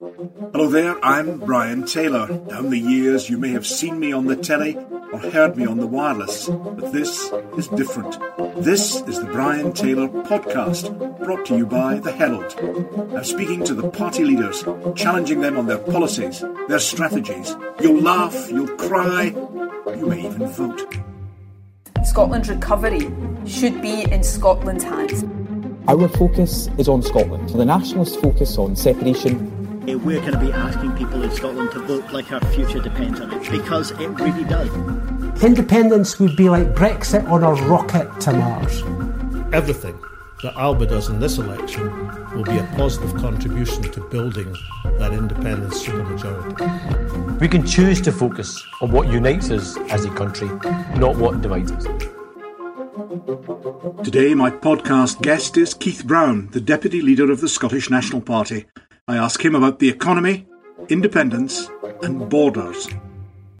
Hello there, I'm Brian Taylor. Down the years, you may have seen me on the telly or heard me on the wireless, but this is different. This is the Brian Taylor podcast, brought to you by The Herald. I'm speaking to the party leaders, challenging them on their policies, their strategies. You'll laugh, you'll cry, you may even vote. Scotland's recovery should be in Scotland's hands. Our focus is on Scotland. The Nationalists focus on separation we're going to be asking people in Scotland to vote like our future depends on it, because it really does. Independence would be like Brexit on a rocket to Mars. Everything that Alba does in this election will be a positive contribution to building that independent supermajority. We can choose to focus on what unites us as a country, not what divides us. Today, my podcast guest is Keith Brown, the Deputy Leader of the Scottish National Party. I ask him about the economy, independence, and borders.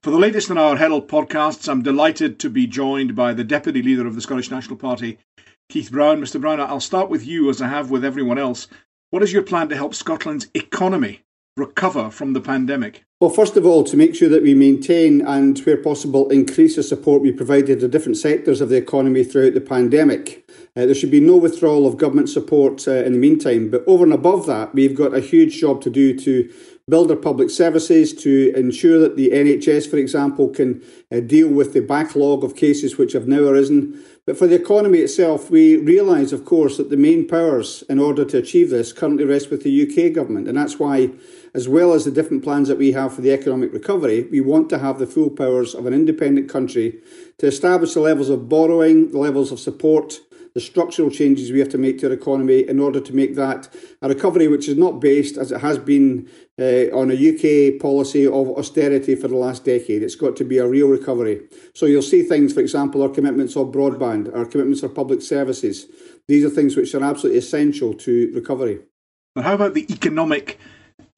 For the latest in our Herald podcasts, I'm delighted to be joined by the Deputy Leader of the Scottish National Party, Keith Brown. Mr. Brown, I'll start with you as I have with everyone else. What is your plan to help Scotland's economy recover from the pandemic? Well, first of all, to make sure that we maintain and, where possible, increase the support we provided to different sectors of the economy throughout the pandemic. Uh, there should be no withdrawal of government support uh, in the meantime. But over and above that, we've got a huge job to do to build our public services, to ensure that the NHS, for example, can uh, deal with the backlog of cases which have now arisen. But for the economy itself, we realise, of course, that the main powers in order to achieve this currently rest with the UK government. And that's why, as well as the different plans that we have for the economic recovery, we want to have the full powers of an independent country to establish the levels of borrowing, the levels of support the structural changes we have to make to our economy in order to make that a recovery which is not based, as it has been, uh, on a UK policy of austerity for the last decade. It's got to be a real recovery. So you'll see things, for example, our commitments of broadband, our commitments for public services. These are things which are absolutely essential to recovery. But how about the economic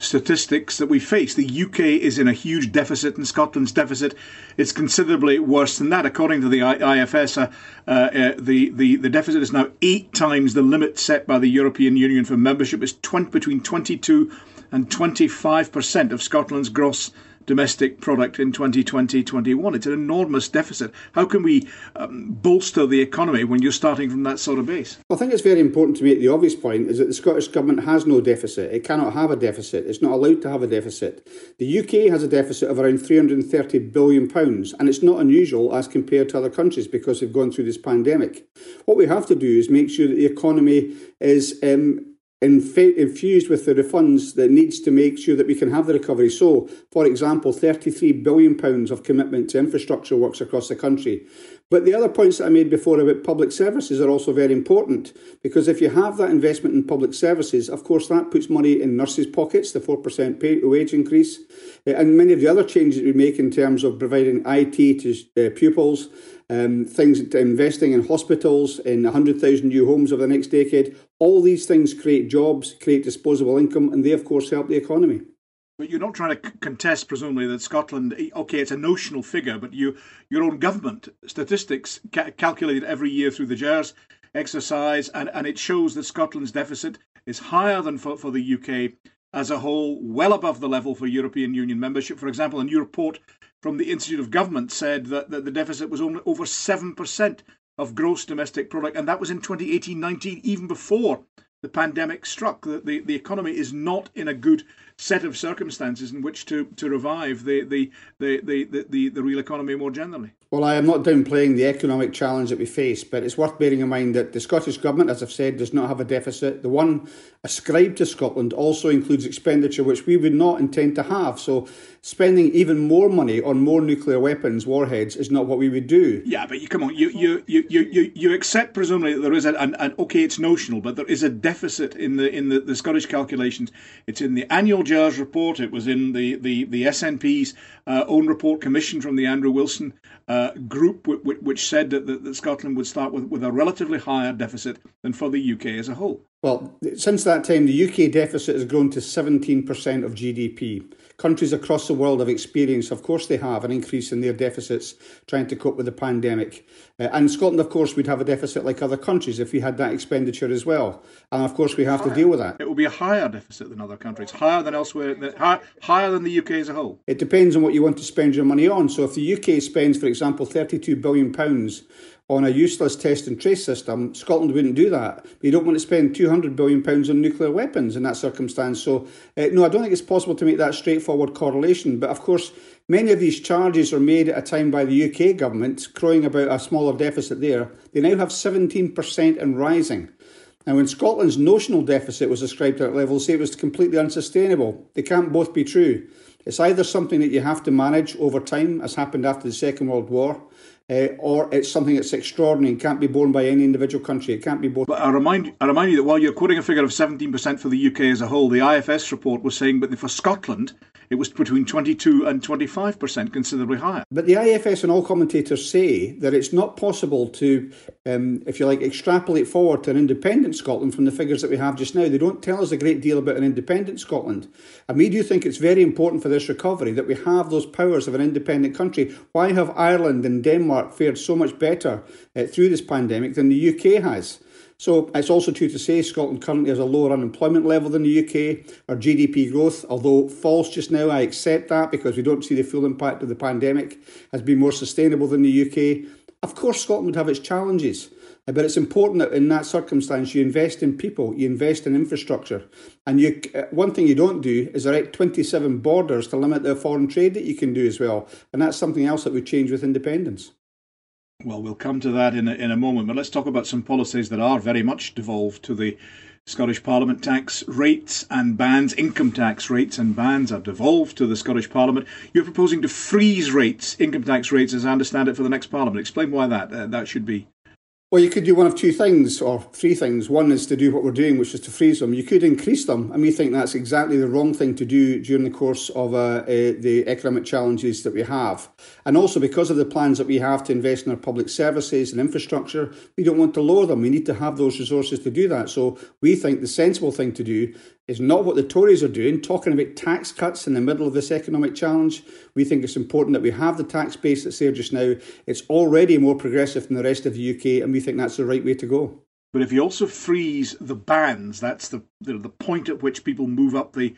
statistics that we face. The UK is in a huge deficit, and Scotland's deficit is considerably worse than that. According to the IFS, uh, uh, the, the, the deficit is now eight times the limit set by the European Union for membership. It's 20, between 22 and 25 percent of Scotland's gross domestic product in 2020-21. It's an enormous deficit. How can we um, bolster the economy when you're starting from that sort of base? I think it's very important to make the obvious point is that the Scottish Government has no deficit. It cannot have a deficit. It's not allowed to have a deficit. The UK has a deficit of around 330 billion pounds, and it's not unusual as compared to other countries because they've gone through this pandemic. What we have to do is make sure that the economy is um, infused with the funds that needs to make sure that we can have the recovery. So, for example, £33 billion of commitment to infrastructure works across the country. But the other points that I made before about public services are also very important because if you have that investment in public services, of course, that puts money in nurses' pockets, the 4% pay, wage increase, uh, and many of the other changes we make in terms of providing IT to uh, pupils, um, things investing in hospitals, in 100,000 new homes over the next decade. All these things create jobs, create disposable income, and they, of course, help the economy. But you're not trying to contest, presumably, that Scotland, eh, okay, it's a notional figure, but you, your own government statistics ca- calculated every year through the GERS exercise, and, and it shows that Scotland's deficit is higher than for, for the UK as a whole, well above the level for European Union membership. For example, a new report from the Institute of Government said that, that the deficit was only over 7% of gross domestic product, and that was in 2018 19, even before the pandemic struck. The, the, the economy is not in a good set of circumstances in which to, to revive the, the, the, the, the, the real economy more generally. Well, I am not downplaying the economic challenge that we face, but it's worth bearing in mind that the Scottish Government, as I've said, does not have a deficit. The one ascribed to Scotland also includes expenditure which we would not intend to have. So, spending even more money on more nuclear weapons, warheads, is not what we would do. Yeah, but you come on, you you you you, you accept presumably that there is a, an, an okay, it's notional, but there is a deficit in the in the, the Scottish calculations. It's in the annual Report. It was in the the the SNP's uh, own report commissioned from the Andrew Wilson uh, group, which, which said that, that, that Scotland would start with, with a relatively higher deficit than for the UK as a whole. Well, since that time, the UK deficit has grown to 17% of GDP. Countries across the world have experienced, of course, they have an increase in their deficits trying to cope with the pandemic. Uh, and Scotland, of course, would have a deficit like other countries if we had that expenditure as well. And of course, we have to deal with that. It will be a higher deficit than other countries, higher than elsewhere, higher, higher than the UK as a whole. It depends on what you want to spend your money on. So if the UK spends, for example, £32 billion on a useless test and trace system, Scotland wouldn't do that. But you don't want to spend £200 billion on nuclear weapons in that circumstance. So, uh, no, I don't think it's possible to make that straightforward correlation. But of course, many of these charges are made at a time by the UK government, crowing about a smaller deficit there. They now have 17% and rising. And when Scotland's notional deficit was ascribed at that level, say it was completely unsustainable. They can't both be true. It's either something that you have to manage over time, as happened after the Second World War, uh, or it's something that's extraordinary and can't be borne by any individual country. It can't be borne. But I remind, I remind you that while you're quoting a figure of 17% for the UK as a whole, the IFS report was saying that for Scotland, it was between 22 and 25%, considerably higher. But the IFS and all commentators say that it's not possible to, um, if you like, extrapolate forward to an independent Scotland from the figures that we have just now. They don't tell us a great deal about an independent Scotland. And we do think it's very important for this recovery that we have those powers of an independent country. Why have Ireland and Denmark fared so much better uh, through this pandemic than the UK has? So it's also true to say Scotland currently has a lower unemployment level than the UK. Our GDP growth, although false just now, I accept that because we don't see the full impact of the pandemic, has been more sustainable than the UK. Of course, Scotland would have its challenges. But it's important that in that circumstance you invest in people, you invest in infrastructure, and you. Uh, one thing you don't do is erect 27 borders to limit the foreign trade that you can do as well, and that's something else that would change with independence. Well, we'll come to that in a, in a moment, but let's talk about some policies that are very much devolved to the Scottish Parliament. Tax rates and bands, income tax rates and bands are devolved to the Scottish Parliament. You're proposing to freeze rates, income tax rates, as I understand it, for the next Parliament. Explain why that uh, that should be. Well, you could do one of two things, or three things. One is to do what we're doing, which is to freeze them. You could increase them, and we think that's exactly the wrong thing to do during the course of uh, uh, the economic challenges that we have. And also, because of the plans that we have to invest in our public services and infrastructure, we don't want to lower them. We need to have those resources to do that. So, we think the sensible thing to do is not what the Tories are doing, talking about tax cuts in the middle of this economic challenge. We think it's important that we have the tax base that's there just now. It's already more progressive than the rest of the UK, and we think that's the right way to go. But if you also freeze the bands, that's the the, the point at which people move up the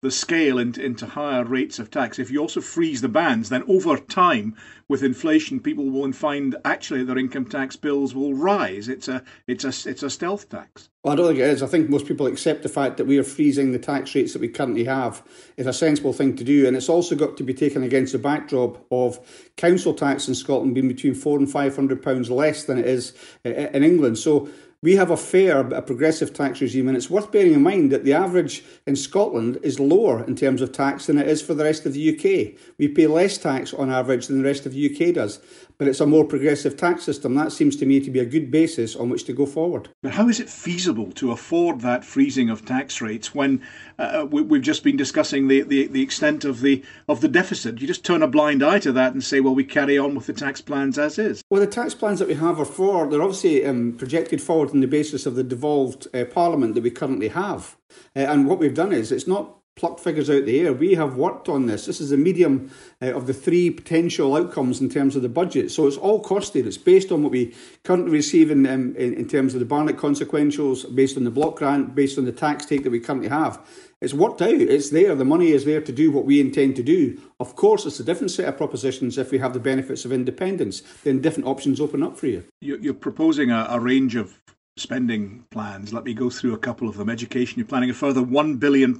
the scale into, into higher rates of tax. If you also freeze the bands, then over time, with inflation, people will find actually their income tax bills will rise. It's a it's a it's a stealth tax. Well, I don't think it is. I think most people accept the fact that we are freezing the tax rates that we currently have is a sensible thing to do, and it's also got to be taken against the backdrop of council tax in Scotland being between four and five hundred pounds less than it is eh, in England. So we have a fair, but a progressive tax regime, and it's worth bearing in mind that the average in Scotland is lower in terms of tax than it is for the rest of the UK. We pay less tax on average than the rest of the UK does, but it's a more progressive tax system. That seems to me to be a good basis on which to go forward. But how is it feasible to afford that freezing of tax rates when uh, we, have just been discussing the, the, the extent of the of the deficit? You just turn a blind eye to that and say, well, we carry on with the tax plans as is. Well, the tax plans that we have are for they're obviously um, projected forward on the basis of the devolved uh, parliament that we currently have. Uh, and what we've done is it's not plucked figures out the air. We have worked on this. This is a medium uh, of the three potential outcomes in terms of the budget. So it's all costed. It's based on what we currently receive in, um, in, in terms of the Barnett consequentials, based on the block grant, based on the tax take that we currently have. It's worked out. It's there. The money is there to do what we intend to do. Of course, it's a different set of propositions if we have the benefits of independence. Then different options open up for you. You're proposing a, a range of spending plans. Let me go through a couple of them. Education, you're planning a further £1 billion.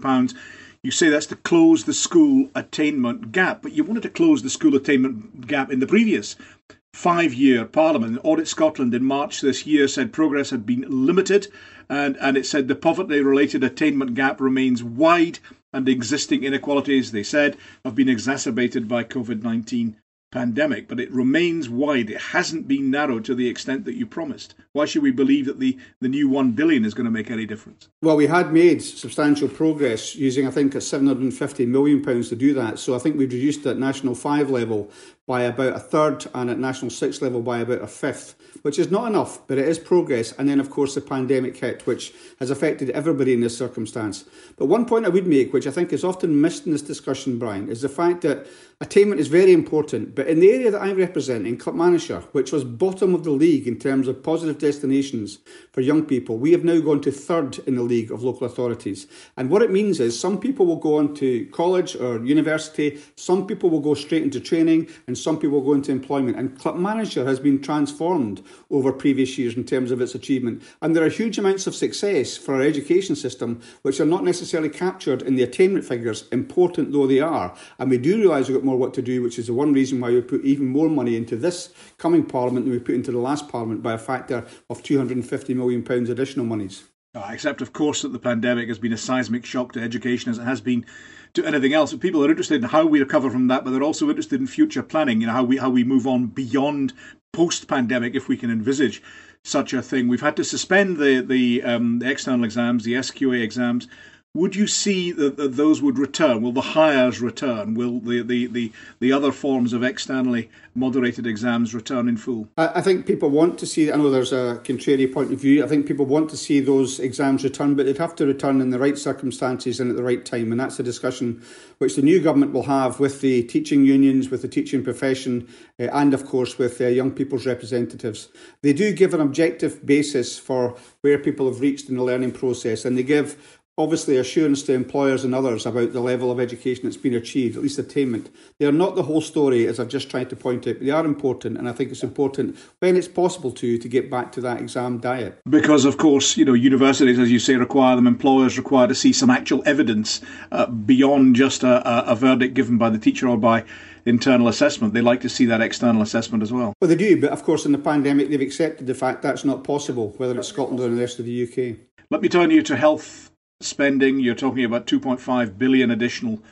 You say that's to close the school attainment gap, but you wanted to close the school attainment gap in the previous five year parliament. Audit Scotland in March this year said progress had been limited, and, and it said the poverty related attainment gap remains wide and existing inequalities, they said, have been exacerbated by COVID 19 pandemic, but it remains wide. It hasn't been narrowed to the extent that you promised. Why should we believe that the, the new one billion is going to make any difference? Well, we had made substantial progress using, I think, a 750 million pounds to do that. So I think we've reduced at national five level by about a third and at national six level by about a fifth, which is not enough, but it is progress. And then, of course, the pandemic hit, which has affected everybody in this circumstance. But one point I would make, which I think is often missed in this discussion, Brian, is the fact that attainment is very important. But in the area that I represent, in Clackmannanshire, which was bottom of the league in terms of positive destinations for young people, we have now gone to third in the league of local authorities. And what it means is some people will go on to college or university, some people will go straight into training, and some people go into employment. And Clackmannanshire has been transformed over previous years in terms of its achievement. And there are huge amounts of success for our education system, which are not necessarily captured in the attainment figures, important though they are. And we do realise we've got more work to do, which is the one reason why we put even more money into this coming Parliament than we put into the last Parliament by a factor of £250 million additional monies. Except, of course, that the pandemic has been a seismic shock to education as it has been to anything else. People are interested in how we recover from that, but they're also interested in future planning, you know, how we how we move on beyond post-pandemic, if we can envisage such a thing. We've had to suspend the the, um, the external exams, the SQA exams would you see that, that, those would return? Will the Highers return? Will the, the, the, the other forms of externally moderated exams return in full? I, think people want to see, I know there's a contrary point of view, I think people want to see those exams return, but they'd have to return in the right circumstances and at the right time. And that's a discussion which the new government will have with the teaching unions, with the teaching profession, uh, and of course with uh, young people's representatives. They do give an objective basis for where people have reached in the learning process, and they give obviously assurance to employers and others about the level of education that's been achieved, at least attainment. They are not the whole story, as I've just tried to point out, but they are important, and I think it's important when it's possible to to get back to that exam diet. Because, of course, you know, universities, as you say, require them, employers require to see some actual evidence uh, beyond just a, a verdict given by the teacher or by internal assessment. They like to see that external assessment as well. Well, they do, but of course, in the pandemic, they've accepted the fact that's not possible, whether it's Scotland or the rest of the UK. Let me turn you to health spending. You're talking about 2.5 billion additional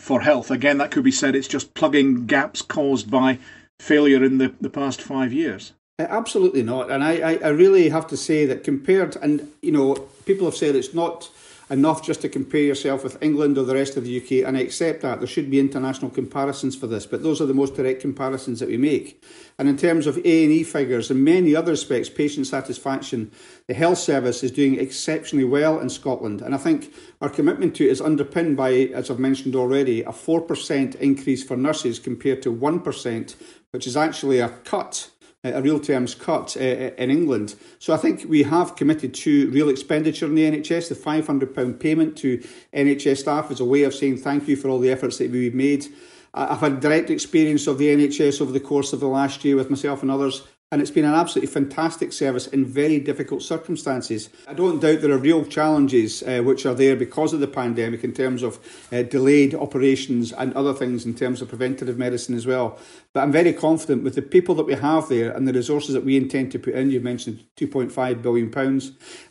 for health. Again, that could be said it's just plugging gaps caused by failure in the, the past five years. Uh, absolutely not. And I, I really have to say that compared, and you know, people have said it's not enough just to compare yourself with England or the rest of the UK, and I accept that. There should be international comparisons for this, but those are the most direct comparisons that we make. And in terms of A&E figures and many other aspects, patient satisfaction, the health service is doing exceptionally well in Scotland. And I think our commitment to it is underpinned by, as I've mentioned already, a 4% increase for nurses compared to 1%, which is actually a cut a real terms cut uh, in England. So I think we have committed to real expenditure in the NHS. The £500 payment to NHS staff is a way of saying thank you for all the efforts that we've made. I've had direct experience of the NHS over the course of the last year with myself and others and it's been an absolutely fantastic service in very difficult circumstances. I don't doubt there are real challenges uh, which are there because of the pandemic in terms of uh, delayed operations and other things in terms of preventative medicine as well. But I'm very confident with the people that we have there and the resources that we intend to put in. You've mentioned £2.5 billion.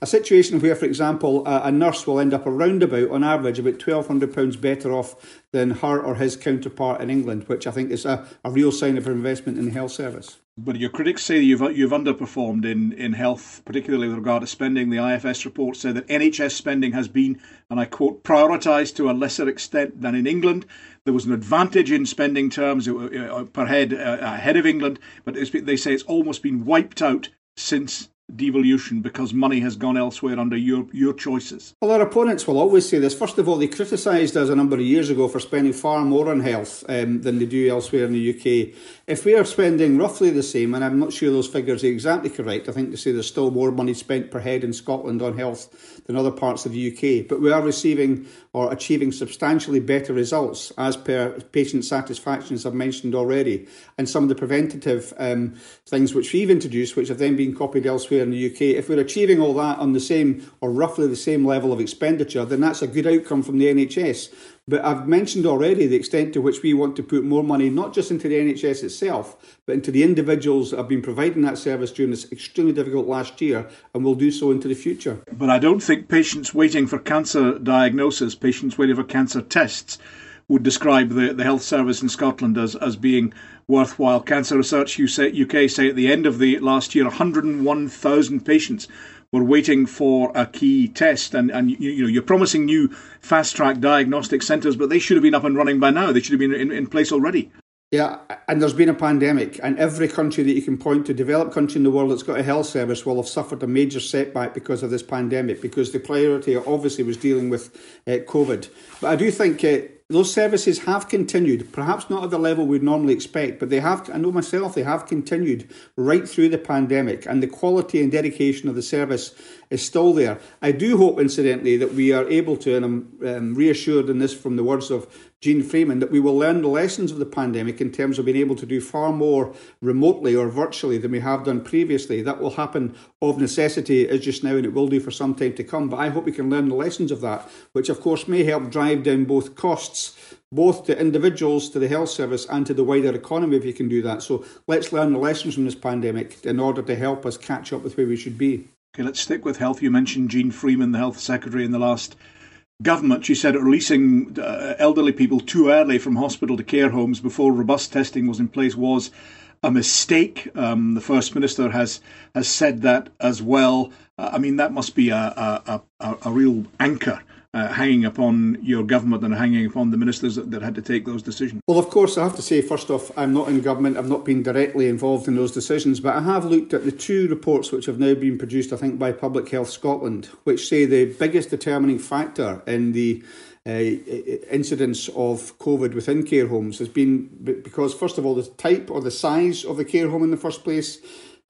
A situation where, for example, a, a nurse will end up around about, on average, about £1,200 better off than her or his counterpart in England, which I think is a, a real sign of investment in the health service. But your critics say you've you've underperformed in, in health, particularly with regard to spending. The IFS report said that NHS spending has been, and I quote, prioritised to a lesser extent than in England. There was an advantage in spending terms uh, per head uh, ahead of England, but they say it's almost been wiped out since devolution because money has gone elsewhere under your, your choices? Well, our opponents will always say this. First of all, they criticised us a number of years ago for spending far more on health um, than they do elsewhere in the UK. If we are spending roughly the same, and I'm not sure those figures are exactly correct, I think they say there's still more money spent per head in Scotland on health than other parts of the UK, but we are receiving or achieving substantially better results as per patient satisfaction, as I've mentioned already, and some of the preventative um, things which we've introduced, which have then been copied elsewhere in the UK. If we're achieving all that on the same or roughly the same level of expenditure, then that's a good outcome from the NHS. But I've mentioned already the extent to which we want to put more money, not just into the NHS itself, but into the individuals that have been providing that service during this extremely difficult last year and will do so into the future. But I don't think patients waiting for cancer diagnosis, patients waiting for cancer tests, would describe the, the health service in Scotland as, as being worthwhile. Cancer Research UK say at the end of the last year, 101,000 patients were waiting for a key test. And, and you, you know, you're promising new fast track diagnostic centres, but they should have been up and running by now. They should have been in, in place already. Yeah, and there's been a pandemic, and every country that you can point to, developed country in the world that's got a health service, will have suffered a major setback because of this pandemic, because the priority obviously was dealing with uh, COVID. But I do think uh, those services have continued, perhaps not at the level we'd normally expect, but they have, I know myself, they have continued right through the pandemic, and the quality and dedication of the service is still there. I do hope, incidentally, that we are able to, and I'm um, reassured in this from the words of Jeane Freeman, that we will learn the lessons of the pandemic in terms of being able to do far more remotely or virtually than we have done previously. That will happen of necessity as just now, and it will do for some time to come. But I hope we can learn the lessons of that, which of course may help drive down both costs both to individuals, to the health service, and to the wider economy if you can do that. So let's learn the lessons from this pandemic in order to help us catch up with where we should be. Okay, let's stick with health. You mentioned Jeane Freeman, the health secretary, in the last government. She said releasing uh, elderly people too early from hospital to care homes before robust testing was in place was a mistake. Um, the First Minister has has said that as well. Uh, I mean, that must be a, a, a, a real anchor uh, hanging upon your government and hanging upon the ministers that, that, had to take those decisions? Well, of course, I have to say, first off, I'm not in government. I've not been directly involved in those decisions, but I have looked at the two reports which have now been produced, I think, by Public Health Scotland, which say the biggest determining factor in the uh, incidence of COVID within care homes has been because, first of all, the type or the size of the care home in the first place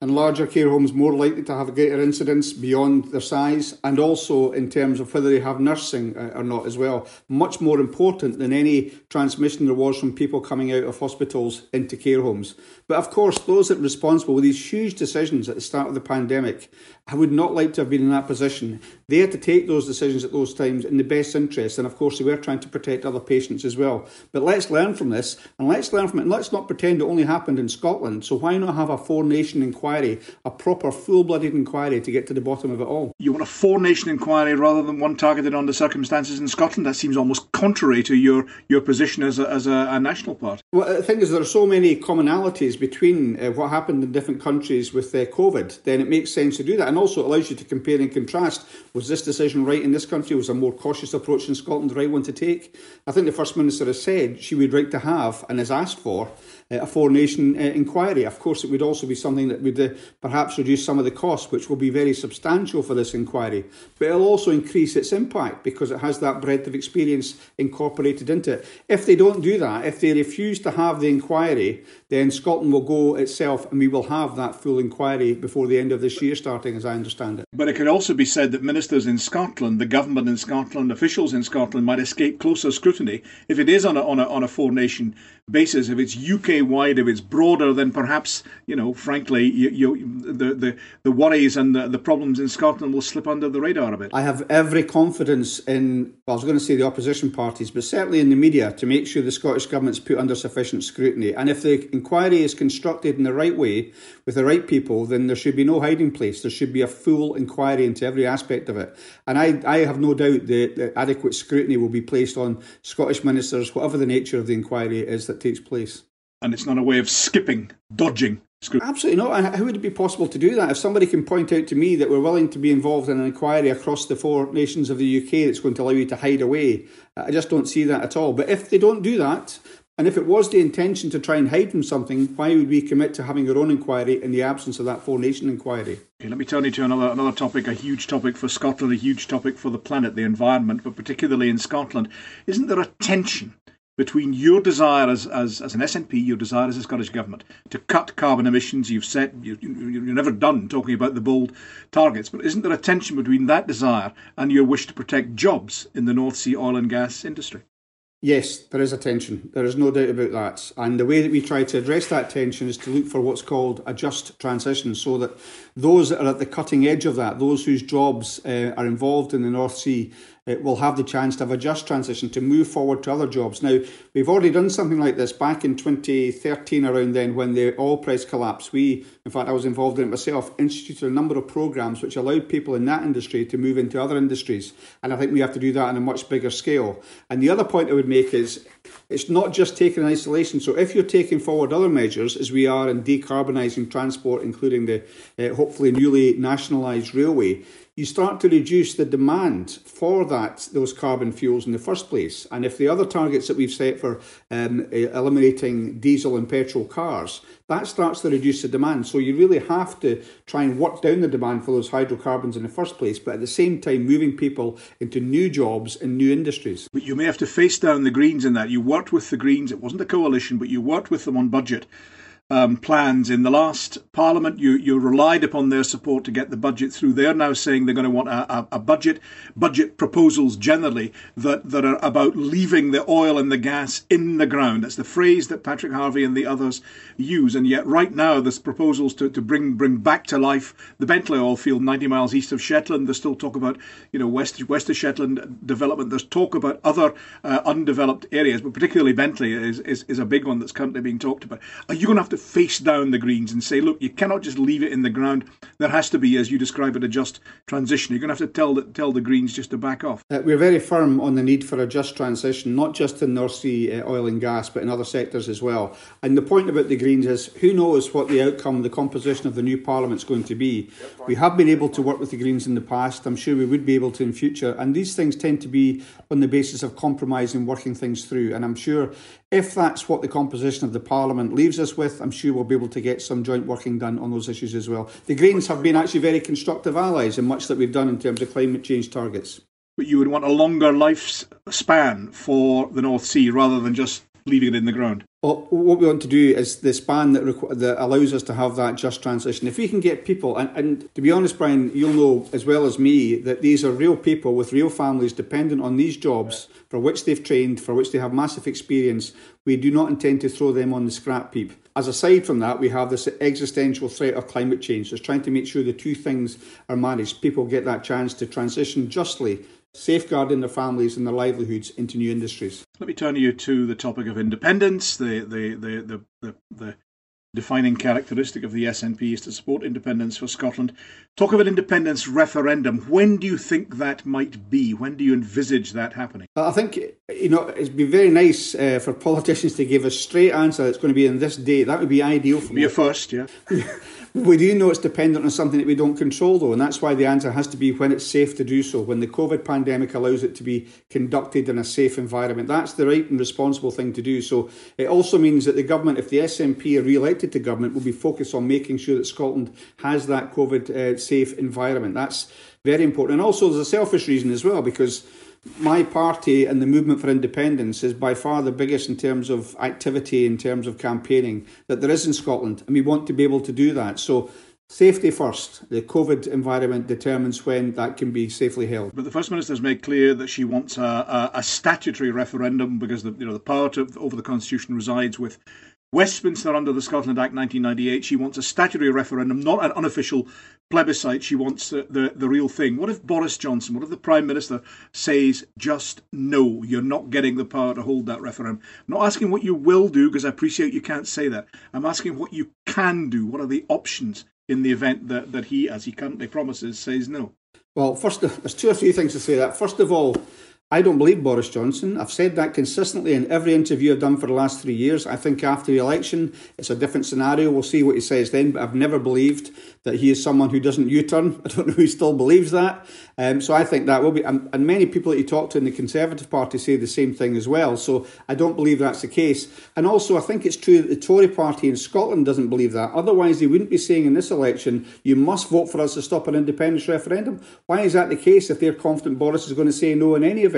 and larger care homes more likely to have a greater incidence beyond their size, and also in terms of whether they have nursing uh, or not as well. Much more important than any transmission there was from people coming out of hospitals into care homes. But of course, those that are responsible with these huge decisions at the start of the pandemic, I would not like to have been in that position. They had to take those decisions at those times in the best interest, and of course, they were trying to protect other patients as well. But let's learn from this, and let's learn from it, and let's not pretend it only happened in Scotland. So why not have a four nation inquiry? Inquiry, a proper full blooded inquiry to get to the bottom of it all. You want a four nation inquiry rather than one targeted on the circumstances in Scotland? That seems almost contrary to your, your position as a, as a, a national party. Well, the thing is, there are so many commonalities between uh, what happened in different countries with uh, COVID, then it makes sense to do that. And also it allows you to compare and contrast. Was this decision right in this country? Was a more cautious approach in Scotland the right one to take? I think the First Minister has said she would like to have and has asked for a four nation uh, inquiry. Of course, it would also be something that would uh, perhaps reduce some of the costs, which will be very substantial for this inquiry. But it'll also increase its impact because it has that breadth of experience incorporated into it. If they don't do that, if they refuse to have the inquiry, then Scotland will go itself and we will have that full inquiry before the end of this year, starting as I understand it. But it could also be said that ministers in Scotland, the government in Scotland, officials in Scotland might escape closer scrutiny if it is on a, on a, on a four nation basis, if it's UK wide, if it's broader, then perhaps, you know, frankly, you, you, the, the, the worries and the, the problems in Scotland will slip under the radar a bit. I have every confidence in, well, I was going to say the opposition parties, but certainly in the media to make sure the Scottish Government's put under sufficient scrutiny. And if the inquiry is constructed in the right way with the right people, then there should be no hiding place. There should be a full inquiry into every aspect of it. And I, I have no doubt that, that adequate scrutiny will be placed on Scottish ministers, whatever the nature of the inquiry is that that takes place. And it's not a way of skipping, dodging. Absolutely not. How would it be possible to do that? If somebody can point out to me that we're willing to be involved in an inquiry across the four nations of the UK that's going to allow you to hide away, I just don't see that at all. But if they don't do that, and if it was the intention to try and hide from something, why would we commit to having our own inquiry in the absence of that four nation inquiry? Okay, let me turn you to another another topic, a huge topic for Scotland, a huge topic for the planet, the environment, but particularly in Scotland. Isn't there a tension between your desire as, as, as an SNP, your desire as a Scottish Government to cut carbon emissions. You've set, you, you're never done talking about the bold targets, but isn't there a tension between that desire and your wish to protect jobs in the North Sea oil and gas industry? Yes, there is a tension. There is no doubt about that. And the way that we try to address that tension is to look for what's called a just transition so that those that are at the cutting edge of that, those whose jobs uh, are involved in the North Sea uh, will have the chance to have a just transition to move forward to other jobs. Now, we've already done something like this back in 2013, around then, when the oil price collapsed. We, in fact, I was involved in it myself, instituted a number of programs which allowed people in that industry to move into other industries. And I think we have to do that on a much bigger scale. And the other point I would make is it's not just taken in isolation. So if you're taking forward other measures, as we are in decarbonising transport, including the uh, hopefully newly nationalised railway, you start to reduce the demand for that those carbon fuels in the first place. And if the other targets that we've set for um, eliminating diesel and petrol cars, that starts to reduce the demand. So you really have to try and work down the demand for those hydrocarbons in the first place, but at the same time moving people into new jobs and new industries. But you may have to face down the Greens in that. You worked with the Greens, it wasn't a coalition, but you worked with them on budget um, plans in the last Parliament. You you relied upon their support to get the budget through. They're now saying they're going to want a, a, a, budget budget proposals generally that, that are about leaving the oil and the gas in the ground. That's the phrase that Patrick Harvie and the others use. And yet right now there's proposals to, to bring bring back to life the Bentley oil field 90 miles east of Shetland. There's still talk about you know west west of Shetland development. There's talk about other uh, undeveloped areas, but particularly Bentley is, is is a big one that's currently being talked about. Are you going to have to to face down the Greens and say, look, you cannot just leave it in the ground. There has to be, as you describe it, a just transition. You're going to have to tell the, tell the Greens just to back off. Uh, we're very firm on the need for a just transition, not just in North Sea uh, oil and gas, but in other sectors as well. And the point about the Greens is who knows what the outcome, the composition of the new Parliament is going to be. We have been able to work with the Greens in the past. I'm sure we would be able to in future. And these things tend to be on the basis of compromise and working things through. And I'm sure if that's what the composition of the Parliament leaves us with, I'm sure we'll be able to get some joint working done on those issues as well. The Greens have been actually very constructive allies in much that we've done in terms of climate change targets. But you would want a longer lifespan for the North Sea rather than just leaving it in the ground. What we want to do is the span that, requ- that allows us to have that just transition. If we can get people, and, and to be honest, Brian, you'll know as well as me that these are real people with real families dependent on these jobs for which they've trained, for which they have massive experience. We do not intend to throw them on the scrap heap. As aside from that, we have this existential threat of climate change. So trying to make sure the two things are managed. People get that chance to transition justly safeguarding their families and their livelihoods into new industries. Let me turn you to the topic of independence. The the the the, the, the defining characteristic of the SNP is to support independence for Scotland. Talk of an independence referendum. When do you think that might be? When do you envisage that happening? I think you know it'd be very nice uh, for politicians to give a straight answer. It's going to be in this day. That would be ideal for me. Be a first, yeah. We do know it's dependent on something that we don't control, though, and that's why the answer has to be when it's safe to do so, when the COVID pandemic allows it to be conducted in a safe environment. That's the right and responsible thing to do. So it also means that the government, if the SNP are re elected to government, will be focused on making sure that Scotland has that COVID uh, safe environment. That's very important. And also, there's a selfish reason as well, because my party and the movement for independence is by far the biggest in terms of activity, in terms of campaigning that there is in Scotland, and we want to be able to do that. So, safety first. The COVID environment determines when that can be safely held. But the First Minister has made clear that she wants a, a, a statutory referendum because the, you know, the power to, over the Constitution resides with Westminster under the Scotland Act 1998. She wants a statutory referendum, not an unofficial plebiscite. She wants the, the, the real thing. What if Boris Johnson, what if the Prime Minister says just no, you're not getting the power to hold that referendum? I'm not asking what you will do because I appreciate you can't say that. I'm asking what you can do. What are the options in the event that, that he, as he currently promises, says no? Well, first, there's two or three things to say that. First of all, I don't believe Boris Johnson. I've said that consistently in every interview I've done for the last three years. I think after the election, it's a different scenario. We'll see what he says then, but I've never believed that he is someone who doesn't U turn. I don't know who still believes that. Um, so I think that will be, and, many people that you talk to in the Conservative Party say the same thing as well. So I don't believe that's the case. And also, I think it's true that the Tory Party in Scotland doesn't believe that. Otherwise, they wouldn't be saying in this election, you must vote for us to stop an independence referendum. Why is that the case if they're confident Boris is going to say no in any event?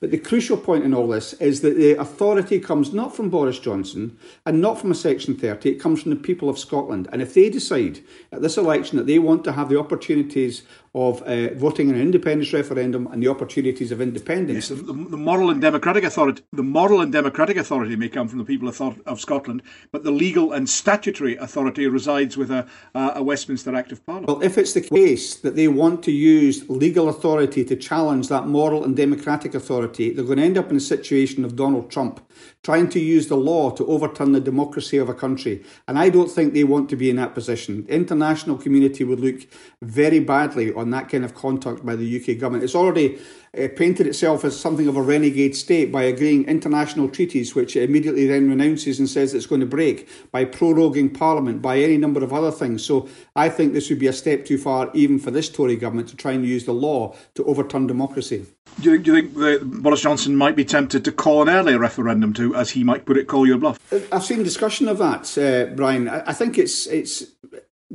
But the crucial point in all this is that the authority comes not from Boris Johnson and not from a Section 30, it comes from the people of Scotland. And if they decide at this election that they want to have the opportunities of uh, voting in an independence referendum and the opportunities of independence. Yes, the, the, moral and democratic authority, the moral and democratic authority may come from the people of, of Scotland, but the legal and statutory authority resides with a, a Westminster Act of Parliament. Well, if it's the case that they want to use legal authority to challenge that moral and democratic authority, they're going to end up in a situation of Donald Trump trying to use the law to overturn the democracy of a country. And I don't think they want to be in that position. The international community would look very badly on that kind of conduct by the UK government. It's already uh, painted itself as something of a renegade state by agreeing international treaties, which it immediately then renounces and says it's going to break, by proroguing Parliament, by any number of other things. So I think this would be a step too far, even for this Tory government, to try and use the law to overturn democracy. Do you think, do you think that Boris Johnson might be tempted to call an earlier referendum to, as he might put it, call your bluff? I've seen discussion of that, uh, Brian. I think it's it's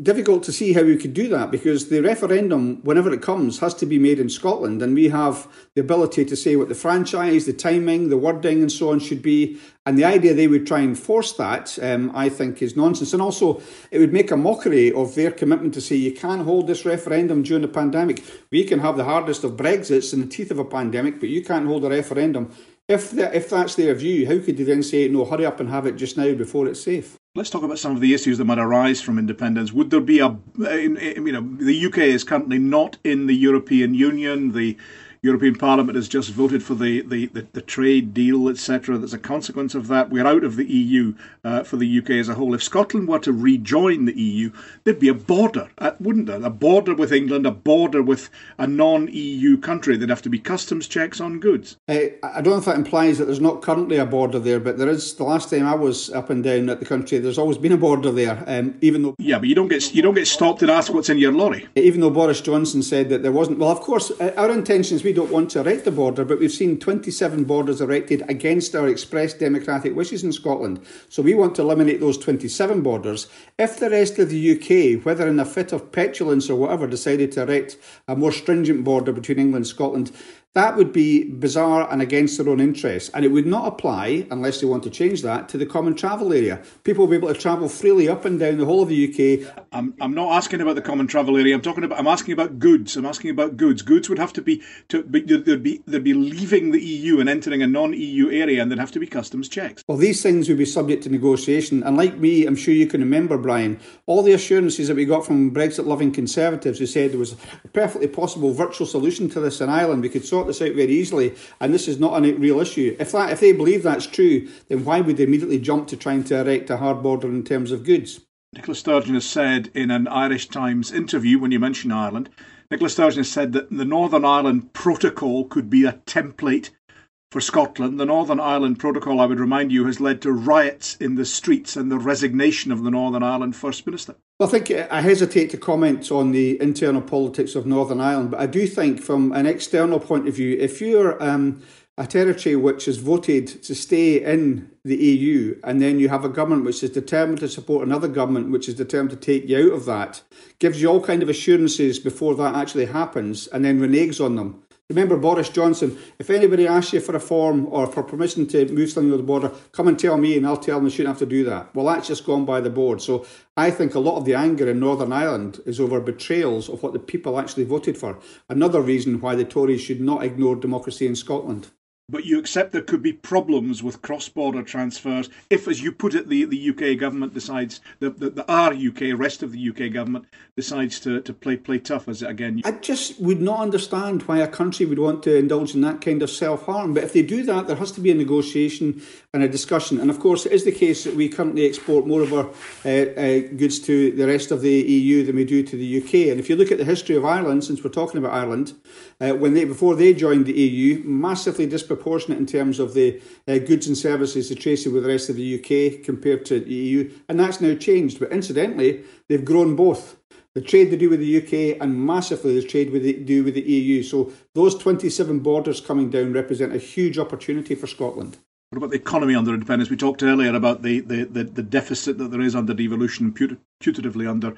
difficult to see how we could do that because the referendum, whenever it comes, has to be made in Scotland, and we have the ability to say what the franchise, the timing, the wording, and so on should be. And the idea they would try and force that, um, I think, is nonsense. And also, it would make a mockery of their commitment to say you can't hold this referendum during the pandemic. We can have the hardest of Brexits in the teeth of a pandemic, but you can't hold a referendum. If, the, if that's their view, how could they then say, no, hurry up and have it just now before it's safe? Let's talk about some of the issues that might arise from independence. Would there be a, you know, the UK is currently not in the European Union. The European Parliament has just voted for the, the, the, the trade deal, etc. There's a consequence of that. We're out of the EU uh, for the UK as a whole. If Scotland were to rejoin the EU, there'd be a border, uh, wouldn't there? A border with England, a border with a non EU country. There'd have to be customs checks on goods. Uh, I don't know if that implies that there's not currently a border there, but there is. The last time I was up and down at the country, there's always been a border there, um, even though. Yeah, but you don't get you don't get stopped and asked what's in your lorry. Even though Boris Johnson said that there wasn't. Well, of course, uh, our intentions we don't want to erect the border, but we've seen 27 borders erected against our expressed democratic wishes in Scotland. So we want to eliminate those 27 borders. If the rest of the UK, whether in a fit of petulance or whatever, decided to erect a more stringent border between England and Scotland, that would be bizarre and against their own interests. And it would not apply, unless they want to change that, to the common travel area. People will be able to travel freely up and down the whole of the UK. I'm, I'm not asking about the common travel area. I'm talking about I'm asking about goods. I'm asking about goods. Goods would have to be to be, they'd be they'd be leaving the EU and entering a non-EU area, and there'd have to be customs checks. Well, these things would be subject to negotiation. And like me, I'm sure you can remember, Brian, all the assurances that we got from Brexit-loving Conservatives who said there was a perfectly possible virtual solution to this in Ireland. We could sort this out very easily, and this is not a real issue. If that, if they believe that's true, then why would they immediately jump to trying to erect a hard border in terms of goods? Nicola Sturgeon has said in an Irish Times interview when you mention Ireland, Nicola Sturgeon has said that the Northern Ireland Protocol could be a template for Scotland. The Northern Ireland Protocol, I would remind you, has led to riots in the streets and the resignation of the Northern Ireland First Minister. Well, I think I hesitate to comment on the internal politics of Northern Ireland, but I do think, from an external point of view, if you're um, a territory which has voted to stay in the EU, and then you have a government which is determined to support another government which is determined to take you out of that, gives you all kind of assurances before that actually happens, and then reneges on them. Remember Boris Johnson, if anybody asks you for a form or for permission to move something over the border, come and tell me and I'll tell them they shouldn't have to do that. Well, that's just gone by the board. So I think a lot of the anger in Northern Ireland is over betrayals of what the people actually voted for. Another reason why the Tories should not ignore democracy in Scotland but you accept there could be problems with cross-border transfers if, as you put it, the, the UK government decides the, the, the our UK, rest of the UK government decides to, to play play tough. As again, I just would not understand why a country would want to indulge in that kind of self-harm. But if they do that, there has to be a negotiation and a discussion. And of course, it is the case that we currently export more of our uh, uh, goods to the rest of the EU than we do to the UK. And if you look at the history of Ireland, since we're talking about Ireland, uh, when they before they joined the EU, massively disproportionate in terms of the uh, goods and services they tracing with the rest of the UK compared to the EU, and that's now changed. But incidentally, they've grown both. The trade they do with the UK and massively the trade they do with the EU. So those 27 borders coming down represent a huge opportunity for Scotland. What about the economy under independence? We talked earlier about the, the, the, the deficit that there is under devolution, putatively under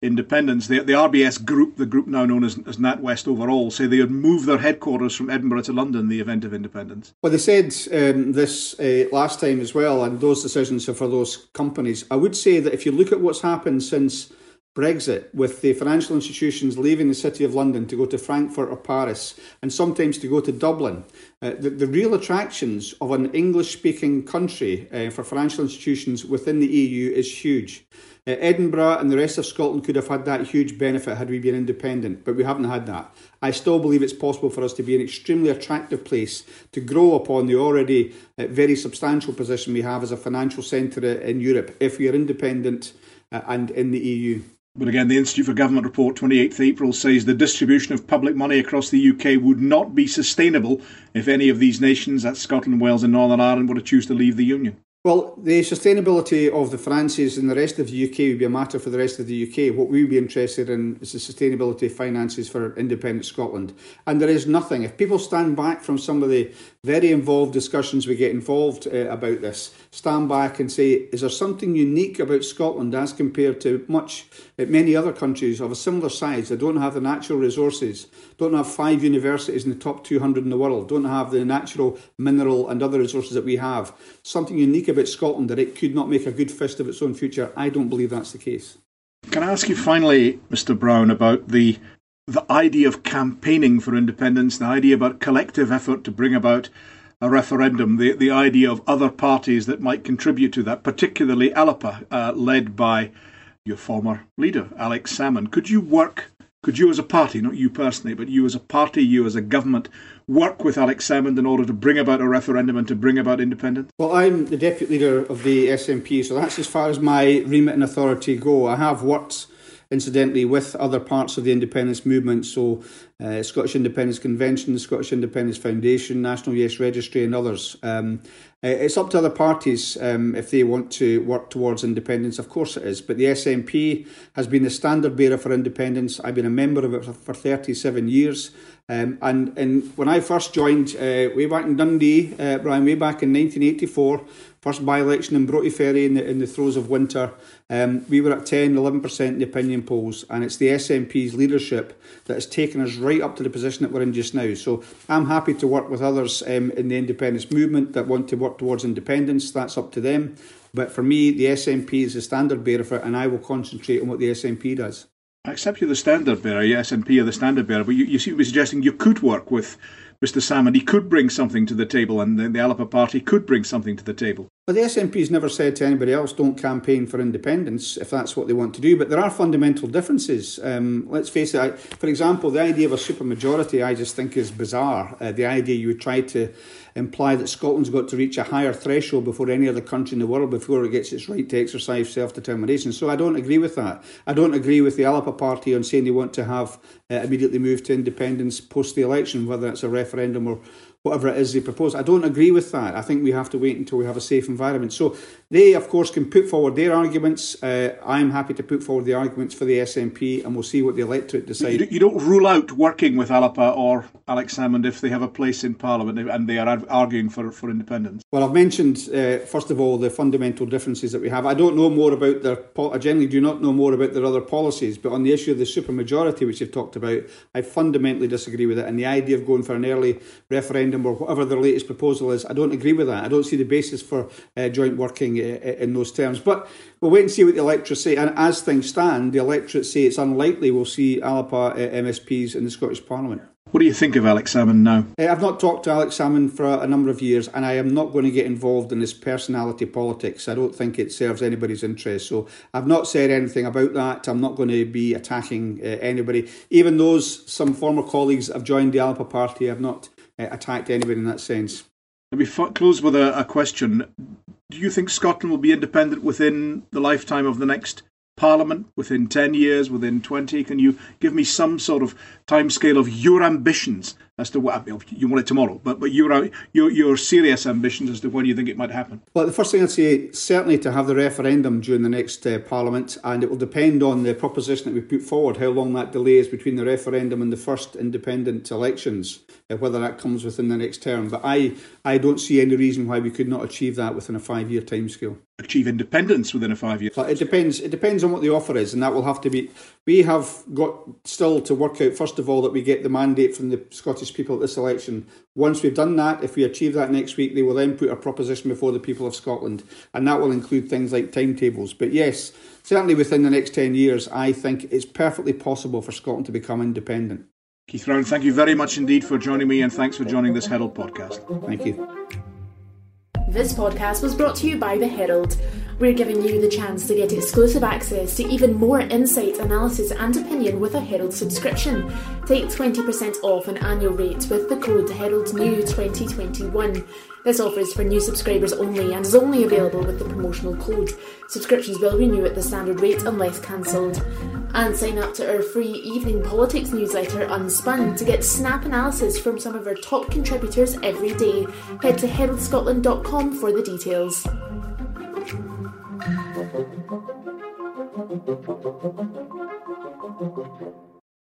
independence. The, the RBS group, the group now known as, as NatWest overall, say they would move their headquarters from Edinburgh to London in the event of independence. Well, they said um, this uh, last time as well, and those decisions are for those companies. I would say that if you look at what's happened since Brexit, with the financial institutions leaving the City of London to go to Frankfurt or Paris, and sometimes to go to Dublin, uh, the, the, real attractions of an English speaking country uh, for financial institutions within the EU is huge. Uh, Edinburgh and the rest of Scotland could have had that huge benefit had we been independent, but we haven't had that. I still believe it's possible for us to be an extremely attractive place to grow upon the already uh, very substantial position we have as a financial centre in Europe if we are independent uh, and in the EU. But again, the Institute for Government report 28th April says the distribution of public money across the UK would not be sustainable if any of these nations, that's Scotland, Wales, and Northern Ireland, were to choose to leave the Union. Well, the sustainability of the finances in the rest of the UK would be a matter for the rest of the UK. What we would be interested in is the sustainability of finances for independent Scotland. And there is nothing. If people stand back from some of the very involved discussions we get involved uh, about this, stand back and say, is there something unique about Scotland as compared to much uh, many other countries of a similar size that don't have the natural resources, don't have five universities in the top 200 in the world, don't have the natural mineral and other resources that we have? Something unique about Scotland that it could not make a good fist of its own future. I don't believe that's the case. Can I ask you finally, Mr. Brown, about the the idea of campaigning for independence, the idea about collective effort to bring about a referendum, the, the idea of other parties that might contribute to that, particularly Alba, uh, led by your former leader, Alex Salmond. Could you work, could you as a party, not you personally, but you as a party, you as a government, work with Alex Salmond in order to bring about a referendum and to bring about independence? Well, I'm the deputy leader of the SNP, so that's as far as my remit and authority go. I have worked incidentally with other parts of the independence movement, so uh, Scottish Independence Convention, the Scottish Independence Foundation, National Yes Registry, and others. Um, uh, it's up to other parties um, if they want to work towards independence. Of course, it is. But the SNP has been the standard bearer for independence. I've been a member of it for, for 37 years. Um, and, and when I first joined, uh, way back in Dundee, uh, Brian, way back in 1984, first by election in Broughty Ferry in the, in the throes of winter, um, we were at 10, 11% in the opinion polls. And it's the SNP's leadership that has taken us right up to the position that we're in just now. So I'm happy to work with others um, in the independence movement that want to work towards independence. That's up to them. But for me, the SNP is the standard bearer for it, and I will concentrate on what the SNP does. I accept you're the standard bearer, yes, SNP are the standard bearer, but you, you seem to be suggesting you could work with Mr. Salmond. He could bring something to the table, and the, the Alba party could bring something to the table. Well, the SNP's never said to anybody else, don't campaign for independence if that's what they want to do. But there are fundamental differences. Um, let's face it. I, for example, the idea of a supermajority I just think is bizarre. Uh, the idea you would try to imply that Scotland's got to reach a higher threshold before any other country in the world before it gets its right to exercise self determination. So I don't agree with that. I don't agree with the Alba party on saying they want to have uh, immediately move to independence post the election, whether it's a referendum or whatever it is they propose. I don't agree with that. I think we have to wait until we have a safe environment. So they, of course, can put forward their arguments. Uh, I'm happy to put forward the arguments for the SNP, and we'll see what the electorate decide. You, don't rule out working with Alba or Alex Salmond if they have a place in Parliament and they are arguing for, for independence. Well, I've mentioned, uh, first of all, the fundamental differences that we have. I don't know more about their, I generally do not know more about their other policies, but on the issue of the supermajority, which you've talked about, I fundamentally disagree with it. And the idea of going for an early referendum or whatever their latest proposal is, I don't agree with that. I don't see the basis for uh, joint working uh, in those terms. But we'll wait and see what the electorate say. And as things stand, the electorate say it's unlikely we'll see Alba uh, MSPs in the Scottish Parliament. What do you think of Alex Salmond now? Uh, I've not talked to Alex Salmond for a, number of years, and I am not going to get involved in this personality politics. I don't think it serves anybody's interest. So I've not said anything about that. I'm not going to be attacking uh, anybody. Even those, some former colleagues have joined the Alba party, I've not uh, attacked anybody in that sense. Let me f- close with a, a question. Do you think Scotland will be independent within the lifetime of the next Parliament within 10 years, within 20? Can you give me some sort of timescale of your ambitions as to what you want it tomorrow, but but your your your serious ambitions as to when you think it might happen? Well, the first thing I'd say certainly to have the referendum during the next uh, Parliament, and it will depend on the proposition that we put forward, how long that delay is between the referendum and the first independent elections, uh, whether that comes within the next term. But I I don't see any reason why we could not achieve that within a five year timescale achieve independence within a five year. It depends. It depends on what the offer is, and that will have to be. We have got still to work out. First of all, that we get the mandate from the Scottish Scottish people at this election. Once we've done that, if we achieve that next week, they will then put a proposition before the people of Scotland, and that will include things like timetables. But yes, certainly within the next 10 years, I think it's perfectly possible for Scotland to become independent. Keith Brown, thank you very much indeed for joining me, and thanks for joining this Herald podcast. Thank you. This podcast was brought to you by The Herald. We're giving you the chance to get exclusive access to even more insight, analysis, and opinion with a Herald subscription. Take 20% off an annual rate with the code HeraldNew2021. This offer is for new subscribers only and is only available with the promotional code. Subscriptions will renew at the standard rate unless cancelled. And sign up to our free evening politics newsletter Unspun to get snap analysis from some of our top contributors every day. Head to heraldscotland.com for the details. Thank you.